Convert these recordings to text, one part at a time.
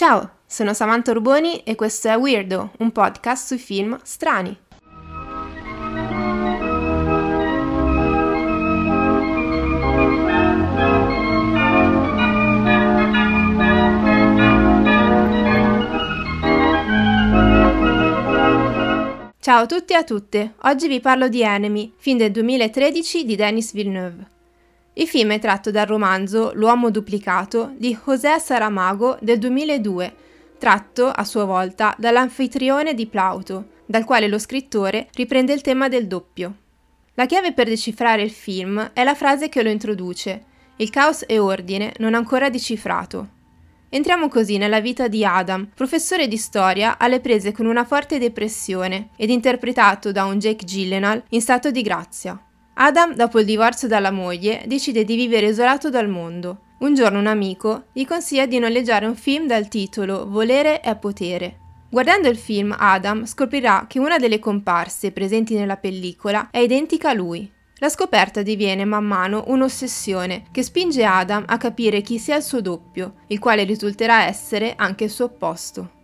Ciao, sono Samantha Urboni e questo è Weirdo, un podcast sui film strani. Ciao a tutti e a tutte, oggi vi parlo di Enemy, film del 2013 di Denis Villeneuve. Il film è tratto dal romanzo L'uomo duplicato di José Saramago del 2002, tratto a sua volta dall'anfitrione di Plauto, dal quale lo scrittore riprende il tema del doppio. La chiave per decifrare il film è la frase che lo introduce: Il caos e ordine non ancora decifrato. Entriamo così nella vita di Adam, professore di storia alle prese con una forte depressione ed interpretato da un Jake Gyllenhaal in stato di grazia. Adam, dopo il divorzio dalla moglie, decide di vivere isolato dal mondo. Un giorno un amico gli consiglia di noleggiare un film dal titolo Volere è potere. Guardando il film, Adam scoprirà che una delle comparse presenti nella pellicola è identica a lui, la scoperta diviene man mano un'ossessione che spinge Adam a capire chi sia il suo doppio, il quale risulterà essere anche il suo opposto.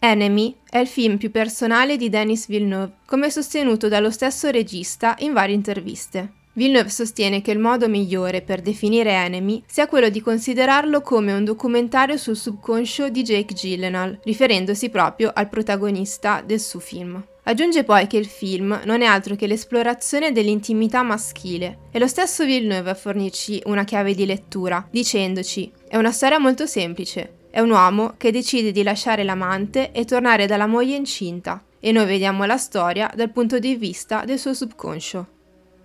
Enemy è il film più personale di Denis Villeneuve, come sostenuto dallo stesso regista in varie interviste. Villeneuve sostiene che il modo migliore per definire Enemy sia quello di considerarlo come un documentario sul subconscio di Jake Gyllenhaal, riferendosi proprio al protagonista del suo film. Aggiunge poi che il film non è altro che l'esplorazione dell'intimità maschile. È lo stesso Villeneuve fornirci una chiave di lettura, dicendoci: È una storia molto semplice. È un uomo che decide di lasciare l'amante e tornare dalla moglie incinta, e noi vediamo la storia dal punto di vista del suo subconscio.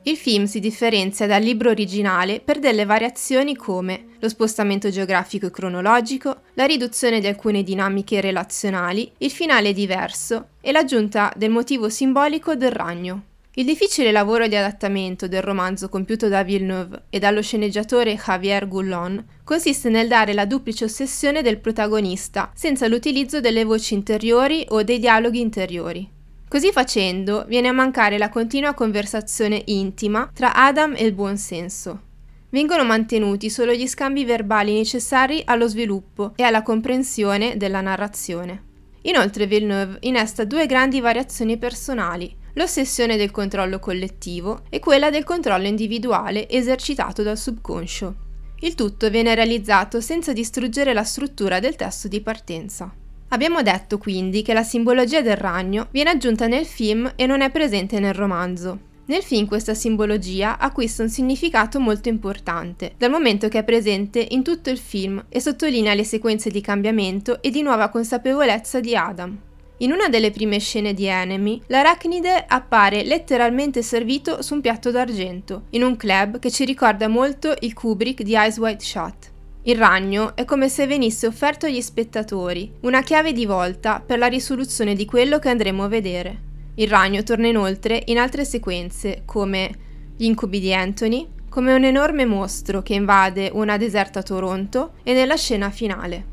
Il film si differenzia dal libro originale per delle variazioni come lo spostamento geografico e cronologico, la riduzione di alcune dinamiche relazionali, il finale diverso e l'aggiunta del motivo simbolico del ragno. Il difficile lavoro di adattamento del romanzo compiuto da Villeneuve e dallo sceneggiatore Javier Goulon consiste nel dare la duplice ossessione del protagonista senza l'utilizzo delle voci interiori o dei dialoghi interiori. Così facendo viene a mancare la continua conversazione intima tra Adam e il buonsenso. Vengono mantenuti solo gli scambi verbali necessari allo sviluppo e alla comprensione della narrazione. Inoltre Villeneuve innesta due grandi variazioni personali, l'ossessione del controllo collettivo e quella del controllo individuale esercitato dal subconscio. Il tutto viene realizzato senza distruggere la struttura del testo di partenza. Abbiamo detto quindi che la simbologia del ragno viene aggiunta nel film e non è presente nel romanzo. Nel film questa simbologia acquista un significato molto importante, dal momento che è presente in tutto il film e sottolinea le sequenze di cambiamento e di nuova consapevolezza di Adam. In una delle prime scene di Enemy, l'arachnide appare letteralmente servito su un piatto d'argento, in un club che ci ricorda molto il Kubrick di Eyes Wide Shut. Il ragno è come se venisse offerto agli spettatori, una chiave di volta per la risoluzione di quello che andremo a vedere. Il ragno torna inoltre in altre sequenze, come gli incubi di Anthony, come un enorme mostro che invade una deserta Toronto e nella scena finale.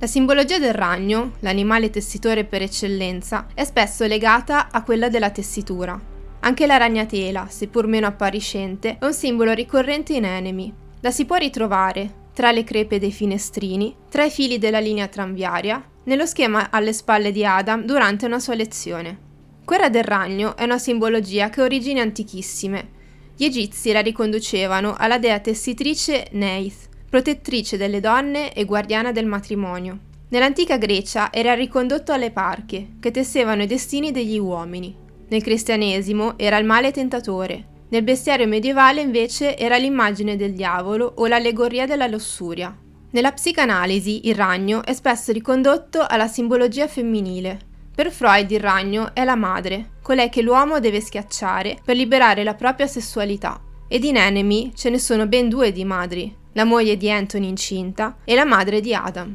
La simbologia del ragno, l'animale tessitore per eccellenza, è spesso legata a quella della tessitura. Anche la ragnatela, seppur meno appariscente, è un simbolo ricorrente in Enemy. La si può ritrovare, tra le crepe dei finestrini, tra i fili della linea tranviaria, nello schema alle spalle di Adam durante una sua lezione. Quella del ragno è una simbologia che ha origini antichissime. Gli egizi la riconducevano alla dea tessitrice Neith, protettrice delle donne e guardiana del matrimonio. Nell'antica Grecia era ricondotto alle parche, che tessevano i destini degli uomini. Nel cristianesimo era il male tentatore, nel bestiario medievale invece era l'immagine del diavolo o l'allegoria della lussuria. Nella psicanalisi il ragno è spesso ricondotto alla simbologia femminile. Per Freud il ragno è la madre, colei che l'uomo deve schiacciare per liberare la propria sessualità. Ed in Enemy ce ne sono ben due di madri, la moglie di Anthony incinta e la madre di Adam.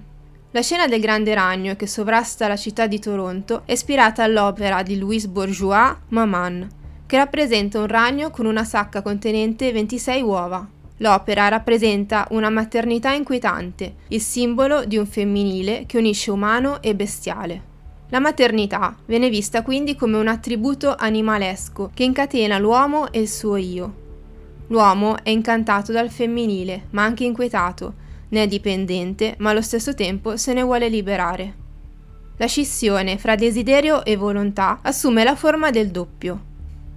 La scena del grande ragno che sovrasta la città di Toronto è ispirata all'opera di Louise Bourgeois Maman, che rappresenta un ragno con una sacca contenente 26 uova. L'opera rappresenta una maternità inquietante, il simbolo di un femminile che unisce umano e bestiale. La maternità viene vista quindi come un attributo animalesco che incatena l'uomo e il suo io. L'uomo è incantato dal femminile, ma anche inquietato, ne è dipendente, ma allo stesso tempo se ne vuole liberare. La scissione fra desiderio e volontà assume la forma del doppio.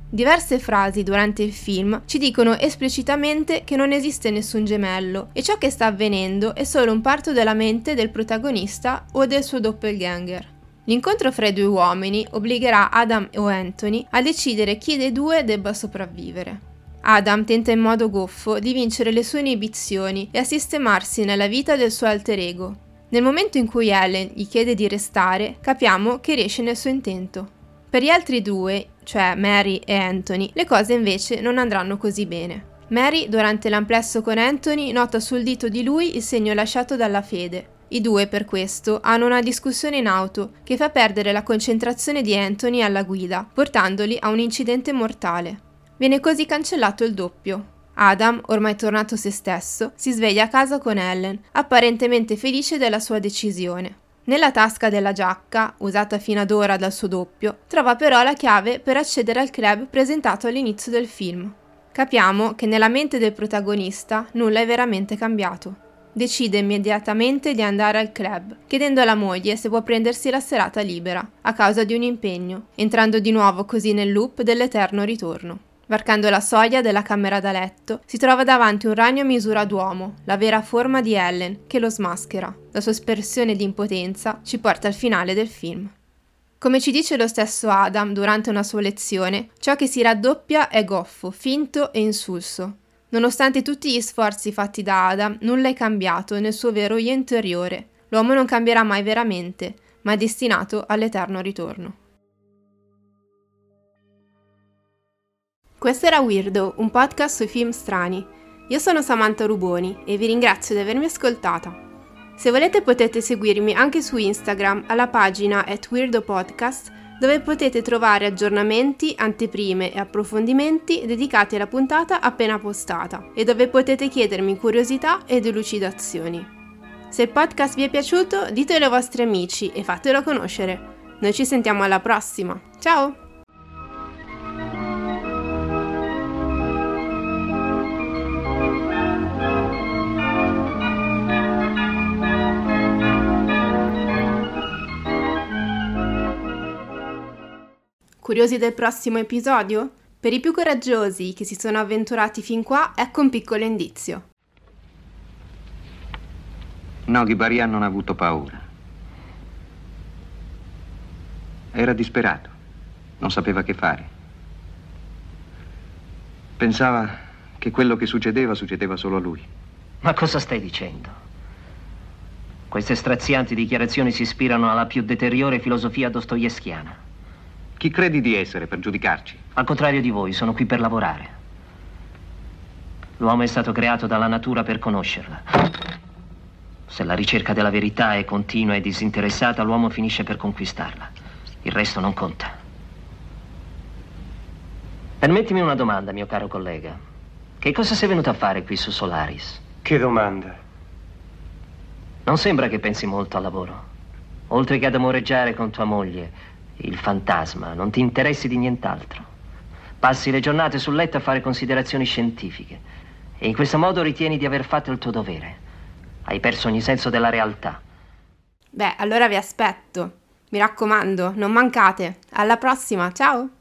Diverse frasi durante il film ci dicono esplicitamente che non esiste nessun gemello e ciò che sta avvenendo è solo un parto della mente del protagonista o del suo doppelganger. L'incontro fra i due uomini obbligherà Adam o Anthony a decidere chi dei due debba sopravvivere. Adam tenta in modo goffo di vincere le sue inibizioni e a sistemarsi nella vita del suo alter ego. Nel momento in cui Ellen gli chiede di restare, capiamo che riesce nel suo intento. Per gli altri due, cioè Mary e Anthony, le cose invece non andranno così bene. Mary, durante l'amplesso con Anthony, nota sul dito di lui il segno lasciato dalla fede i due, per questo, hanno una discussione in auto che fa perdere la concentrazione di Anthony alla guida, portandoli a un incidente mortale. Viene così cancellato il doppio. Adam, ormai tornato se stesso, si sveglia a casa con Ellen, apparentemente felice della sua decisione. Nella tasca della giacca, usata fino ad ora dal suo doppio, trova però la chiave per accedere al club presentato all'inizio del film. Capiamo che nella mente del protagonista nulla è veramente cambiato decide immediatamente di andare al club, chiedendo alla moglie se può prendersi la serata libera, a causa di un impegno, entrando di nuovo così nel loop dell'eterno ritorno. Varcando la soglia della camera da letto, si trova davanti un ragno a misura d'uomo, la vera forma di Ellen, che lo smaschera. La sua espressione di impotenza ci porta al finale del film. Come ci dice lo stesso Adam durante una sua lezione, ciò che si raddoppia è goffo, finto e insulso. Nonostante tutti gli sforzi fatti da Adam, nulla è cambiato nel suo vero io interiore. L'uomo non cambierà mai veramente, ma è destinato all'eterno ritorno. Questo era Weirdo, un podcast sui film strani. Io sono Samantha Ruboni e vi ringrazio di avermi ascoltata. Se volete potete seguirmi anche su Instagram alla pagina at Weirdo Podcast dove potete trovare aggiornamenti, anteprime e approfondimenti dedicati alla puntata appena postata e dove potete chiedermi curiosità e delucidazioni. Se il podcast vi è piaciuto, ditelo ai vostri amici e fatelo conoscere. Noi ci sentiamo alla prossima. Ciao! Curiosi del prossimo episodio? Per i più coraggiosi che si sono avventurati fin qua, ecco un piccolo indizio. Noghi Barian non ha avuto paura. Era disperato, non sapeva che fare. Pensava che quello che succedeva succedeva solo a lui. Ma cosa stai dicendo? Queste strazianti dichiarazioni si ispirano alla più deteriore filosofia dostoevskiana. Chi credi di essere per giudicarci? Al contrario di voi, sono qui per lavorare. L'uomo è stato creato dalla natura per conoscerla. Se la ricerca della verità è continua e disinteressata, l'uomo finisce per conquistarla. Il resto non conta. Permettimi una domanda, mio caro collega. Che cosa sei venuto a fare qui su Solaris? Che domanda? Non sembra che pensi molto al lavoro. Oltre che ad amoreggiare con tua moglie, il fantasma, non ti interessi di nient'altro. Passi le giornate sul letto a fare considerazioni scientifiche e in questo modo ritieni di aver fatto il tuo dovere. Hai perso ogni senso della realtà. Beh, allora vi aspetto. Mi raccomando, non mancate. Alla prossima, ciao!